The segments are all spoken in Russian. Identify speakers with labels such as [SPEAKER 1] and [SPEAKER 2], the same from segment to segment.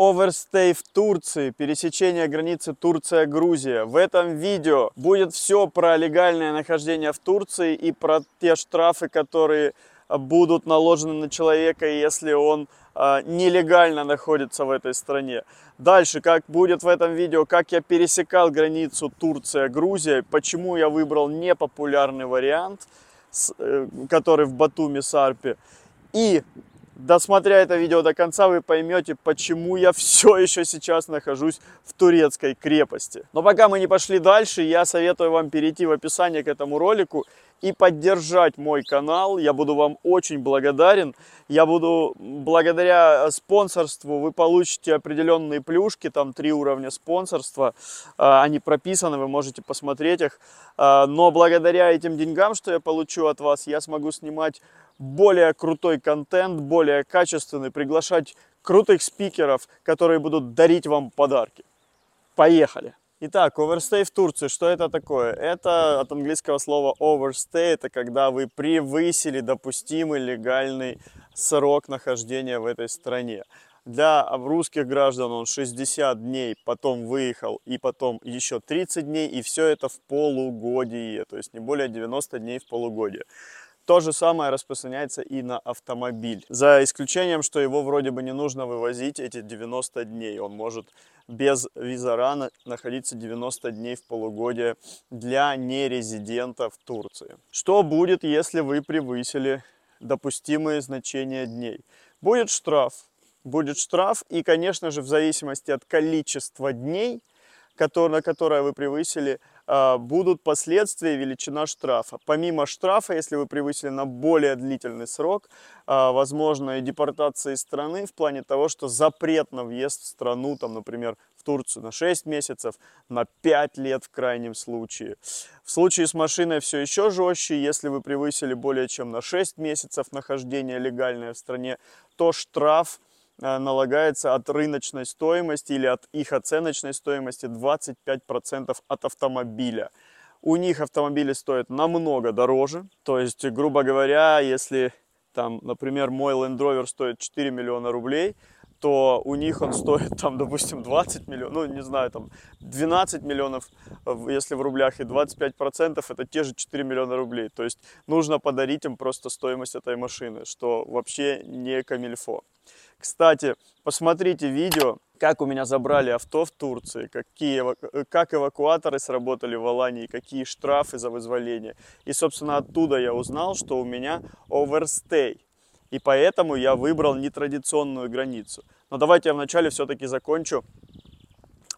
[SPEAKER 1] Оверстей в Турции, пересечение границы Турция-Грузия. В этом видео будет все про легальное нахождение в Турции и про те штрафы, которые будут наложены на человека, если он э, нелегально находится в этой стране. Дальше, как будет в этом видео, как я пересекал границу Турция-Грузия, почему я выбрал непопулярный вариант, э, который в Батуми, Сарпе. И досмотря это видео до конца, вы поймете, почему я все еще сейчас нахожусь в турецкой крепости. Но пока мы не пошли дальше, я советую вам перейти в описание к этому ролику и поддержать мой канал. Я буду вам очень благодарен. Я буду, благодаря спонсорству, вы получите определенные плюшки, там три уровня спонсорства. А, они прописаны, вы можете посмотреть их. А, но благодаря этим деньгам, что я получу от вас, я смогу снимать более крутой контент, более качественный, приглашать крутых спикеров, которые будут дарить вам подарки. Поехали! Итак, оверстей в Турции, что это такое? Это от английского слова overstay, это когда вы превысили допустимый легальный срок нахождения в этой стране. Для русских граждан он 60 дней, потом выехал, и потом еще 30 дней, и все это в полугодие, то есть не более 90 дней в полугодие. То же самое распространяется и на автомобиль. За исключением, что его вроде бы не нужно вывозить эти 90 дней. Он может без визара находиться 90 дней в полугодие для нерезидента в Турции. Что будет, если вы превысили допустимые значения дней? Будет штраф. Будет штраф и, конечно же, в зависимости от количества дней, на которое вы превысили, будут последствия величина штрафа. Помимо штрафа, если вы превысили на более длительный срок, а, возможно и депортация из страны в плане того, что запрет на въезд в страну, там, например, в Турцию на 6 месяцев, на 5 лет в крайнем случае. В случае с машиной все еще жестче. Если вы превысили более чем на 6 месяцев нахождения легальное в стране, то штраф Э, налагается от рыночной стоимости или от их оценочной стоимости 25% от автомобиля. У них автомобили стоят намного дороже. То есть, грубо говоря, если там, например, мой Land Rover стоит 4 миллиона рублей, то у них он стоит там, допустим, 20 миллионов, ну, не знаю, там 12 миллионов, если в рублях, и 25 процентов это те же 4 миллиона рублей. То есть нужно подарить им просто стоимость этой машины, что вообще не камильфо. Кстати, посмотрите видео, как у меня забрали авто в Турции, какие, как эвакуаторы сработали в Алании, какие штрафы за вызволение. И, собственно, оттуда я узнал, что у меня оверстей. И поэтому я выбрал нетрадиционную границу. Но давайте я вначале все-таки закончу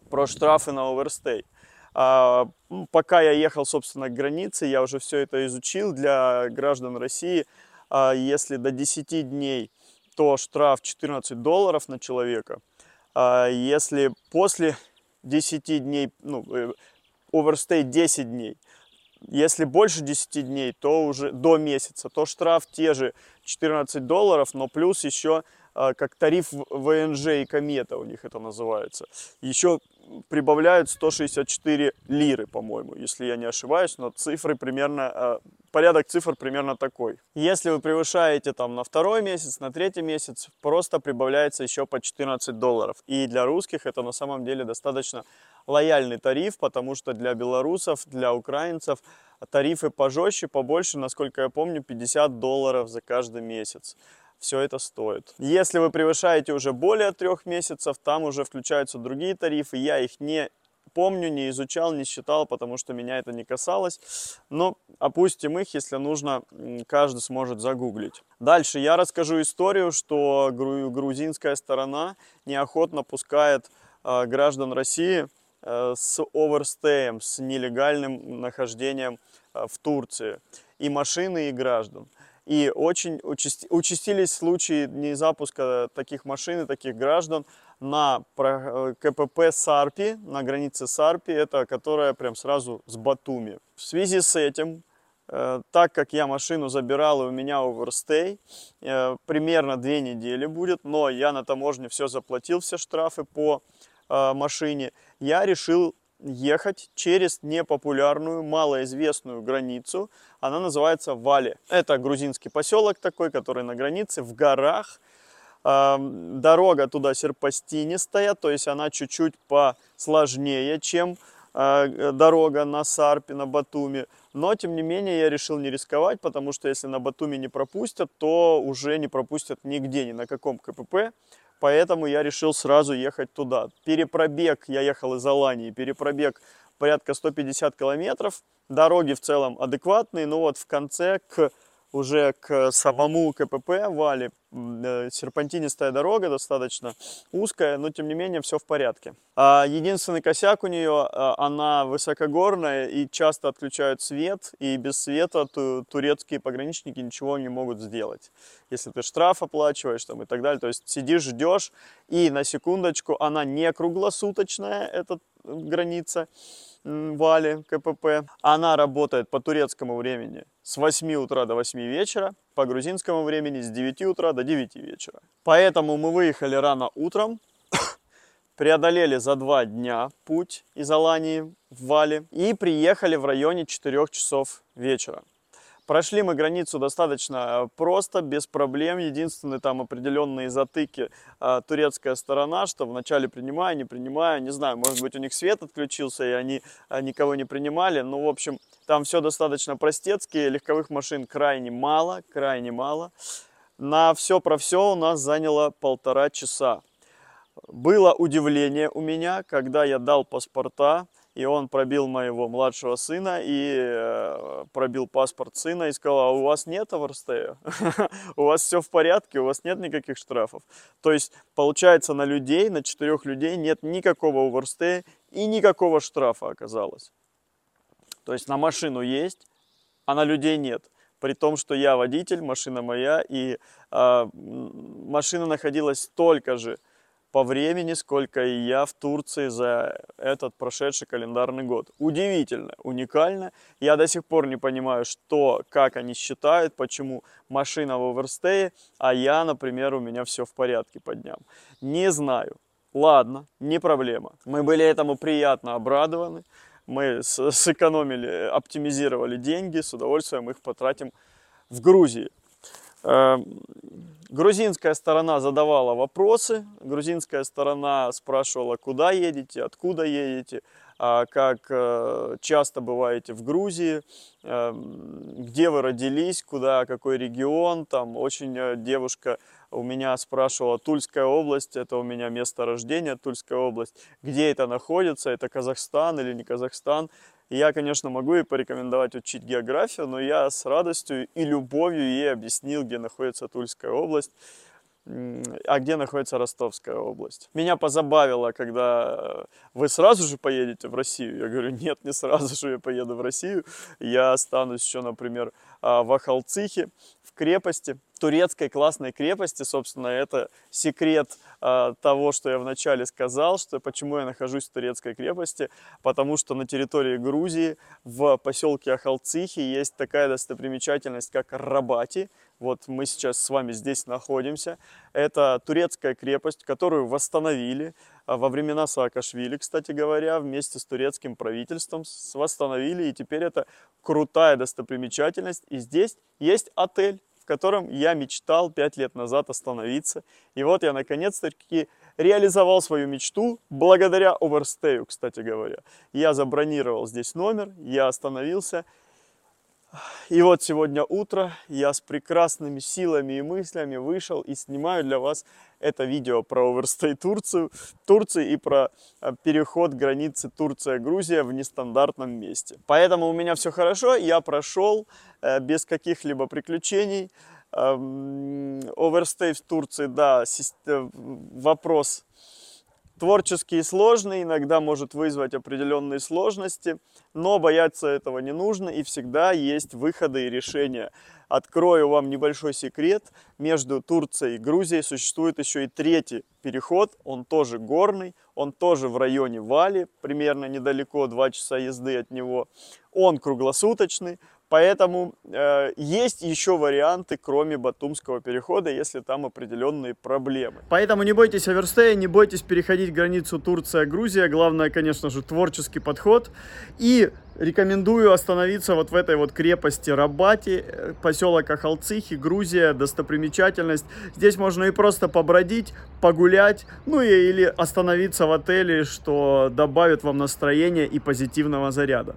[SPEAKER 1] про штрафы на оверстей. А, пока я ехал, собственно, к границе, я уже все это изучил для граждан России. А, если до 10 дней то штраф 14 долларов на человека. А если после 10 дней, ну, оверстей 10 дней, если больше 10 дней, то уже до месяца, то штраф те же 14 долларов, но плюс еще а, как тариф ВНЖ и комета у них это называется. Еще прибавляют 164 лиры, по-моему, если я не ошибаюсь, но цифры примерно, а, порядок цифр примерно такой. Если вы превышаете там на второй месяц, на третий месяц, просто прибавляется еще по 14 долларов. И для русских это на самом деле достаточно лояльный тариф, потому что для белорусов, для украинцев тарифы пожестче, побольше, насколько я помню, 50 долларов за каждый месяц все это стоит. Если вы превышаете уже более трех месяцев, там уже включаются другие тарифы. Я их не помню, не изучал, не считал, потому что меня это не касалось. Но опустим их, если нужно, каждый сможет загуглить. Дальше я расскажу историю, что грузинская сторона неохотно пускает а, граждан России э, с оверстеем, с нелегальным нахождением э, в Турции. И машины, и граждан. И очень участились случаи не запуска таких машин и таких граждан на э, КПП Сарпи, на границе Сарпи, это которая прям сразу с Батуми. В связи с этим, э, так как я машину забирал и у меня оверстей, э, примерно две недели будет, но я на таможне все заплатил, все штрафы по машине, я решил ехать через непопулярную, малоизвестную границу. Она называется Вали. Это грузинский поселок такой, который на границе, в горах. Эм, Дорога туда серпостинистая, то есть она чуть-чуть посложнее, чем э, дорога на Сарпе, на Батуми. Но, тем не менее, я решил не рисковать, потому что если на Батуми не пропустят, то уже не пропустят нигде, ни на каком КПП. Поэтому я решил сразу ехать туда. Перепробег, я ехал из Алании, перепробег порядка 150 километров. Дороги в целом адекватные, но вот в конце к уже к самому КПП Вали. Э, серпантинистая дорога, достаточно узкая, но тем не менее все в порядке. А единственный косяк у нее, а, она высокогорная и часто отключают свет, и без света турецкие пограничники ничего не могут сделать. Если ты штраф оплачиваешь там, и так далее, то есть сидишь, ждешь, и на секундочку, она не круглосуточная, эта граница, Вали, КПП. Она работает по турецкому времени с 8 утра до 8 вечера, по грузинскому времени с 9 утра до 9 вечера. Поэтому мы выехали рано утром, преодолели за два дня путь из Алании в Вали и приехали в районе 4 часов вечера. Прошли мы границу достаточно э, просто, без проблем. Единственные там определенные затыки а, турецкая сторона, что вначале принимаю, не принимаю, не знаю, может быть у них свет отключился и они а, никого не принимали. Ну, в общем, там все достаточно простецкие, легковых машин крайне мало, крайне мало. На все про все у нас заняло полтора часа. Было удивление у меня, когда я дал паспорта, и он пробил моего младшего сына и э, пробил паспорт сына и сказал, а у вас нет оверстея? у вас все в порядке, у вас нет никаких штрафов. То есть, получается, на людей, на четырех людей нет никакого оверстея и никакого штрафа оказалось. То есть, на машину есть, а на людей нет. При том, что я водитель, машина моя, и э, машина находилась столько же, по времени, сколько и я в Турции за этот прошедший календарный год. Удивительно, уникально. Я до сих пор не понимаю, что, как они считают, почему машина в оверстее, а я, например, у меня все в порядке по дням. Не знаю. Ладно, не проблема. Мы были этому приятно обрадованы. Мы сэкономили, оптимизировали деньги, с удовольствием их потратим в Грузии. Эм, грузинская сторона задавала вопросы, грузинская сторона спрашивала, куда едете, откуда едете, а как э, часто бываете в Грузии, эм, где вы родились, куда, какой регион. Там очень э, девушка у меня спрашивала, Тульская область, это у меня место рождения, Тульская область, где это находится, это Казахстан или не Казахстан. Я, конечно, могу ей порекомендовать учить географию, но я с радостью и любовью ей объяснил, где находится Тульская область, а где находится Ростовская область. Меня позабавило, когда вы сразу же поедете в Россию. Я говорю, нет, не сразу же я поеду в Россию. Я останусь еще, например, а, в Ахалцихе, в крепости, турецкой классной крепости, собственно, это секрет э, того, что я вначале сказал, что почему я нахожусь в турецкой крепости, потому что на территории Грузии в поселке Ахалцихи есть такая достопримечательность, как Рабати. Вот мы сейчас с вами здесь находимся. Это турецкая крепость, которую восстановили а, во времена Саакашвили, кстати говоря, вместе с турецким правительством восстановили. И теперь это крутая достопримечательность. И здесь есть отель в котором я мечтал пять лет назад остановиться. И вот я наконец-таки реализовал свою мечту благодаря оверстею, кстати говоря. Я забронировал здесь номер, я остановился. И вот сегодня утро я с прекрасными силами и мыслями вышел и снимаю для вас это видео про оверстей Турцию, Турции и про а, переход границы Турция-Грузия в нестандартном месте. Поэтому у меня все хорошо, я прошел э, без каких-либо приключений. Оверстей в Турции, да, э, вопрос творческий и сложный, иногда может вызвать определенные сложности, но бояться этого не нужно и всегда есть выходы и решения. Открою вам небольшой секрет. Между Турцией и Грузией существует еще и третий переход. Он тоже горный, он тоже в районе Вали, примерно недалеко, 2 часа езды от него. Он круглосуточный, Поэтому э, есть еще варианты, кроме Батумского перехода, если там определенные проблемы. Поэтому не бойтесь оверстея, не бойтесь переходить границу Турция-Грузия. Главное, конечно же, творческий подход. И рекомендую остановиться вот в этой вот крепости Рабати, э, поселок Ахалцихи, Грузия, достопримечательность. Здесь можно и просто побродить, погулять, ну и, или остановиться в отеле, что добавит вам настроения и позитивного заряда.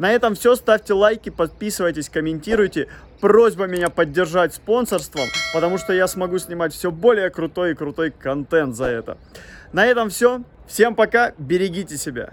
[SPEAKER 1] На этом все. Ставьте лайки, подписывайтесь, комментируйте. Просьба меня поддержать спонсорством, потому что я смогу снимать все более крутой и крутой контент за это. На этом все. Всем пока. Берегите себя.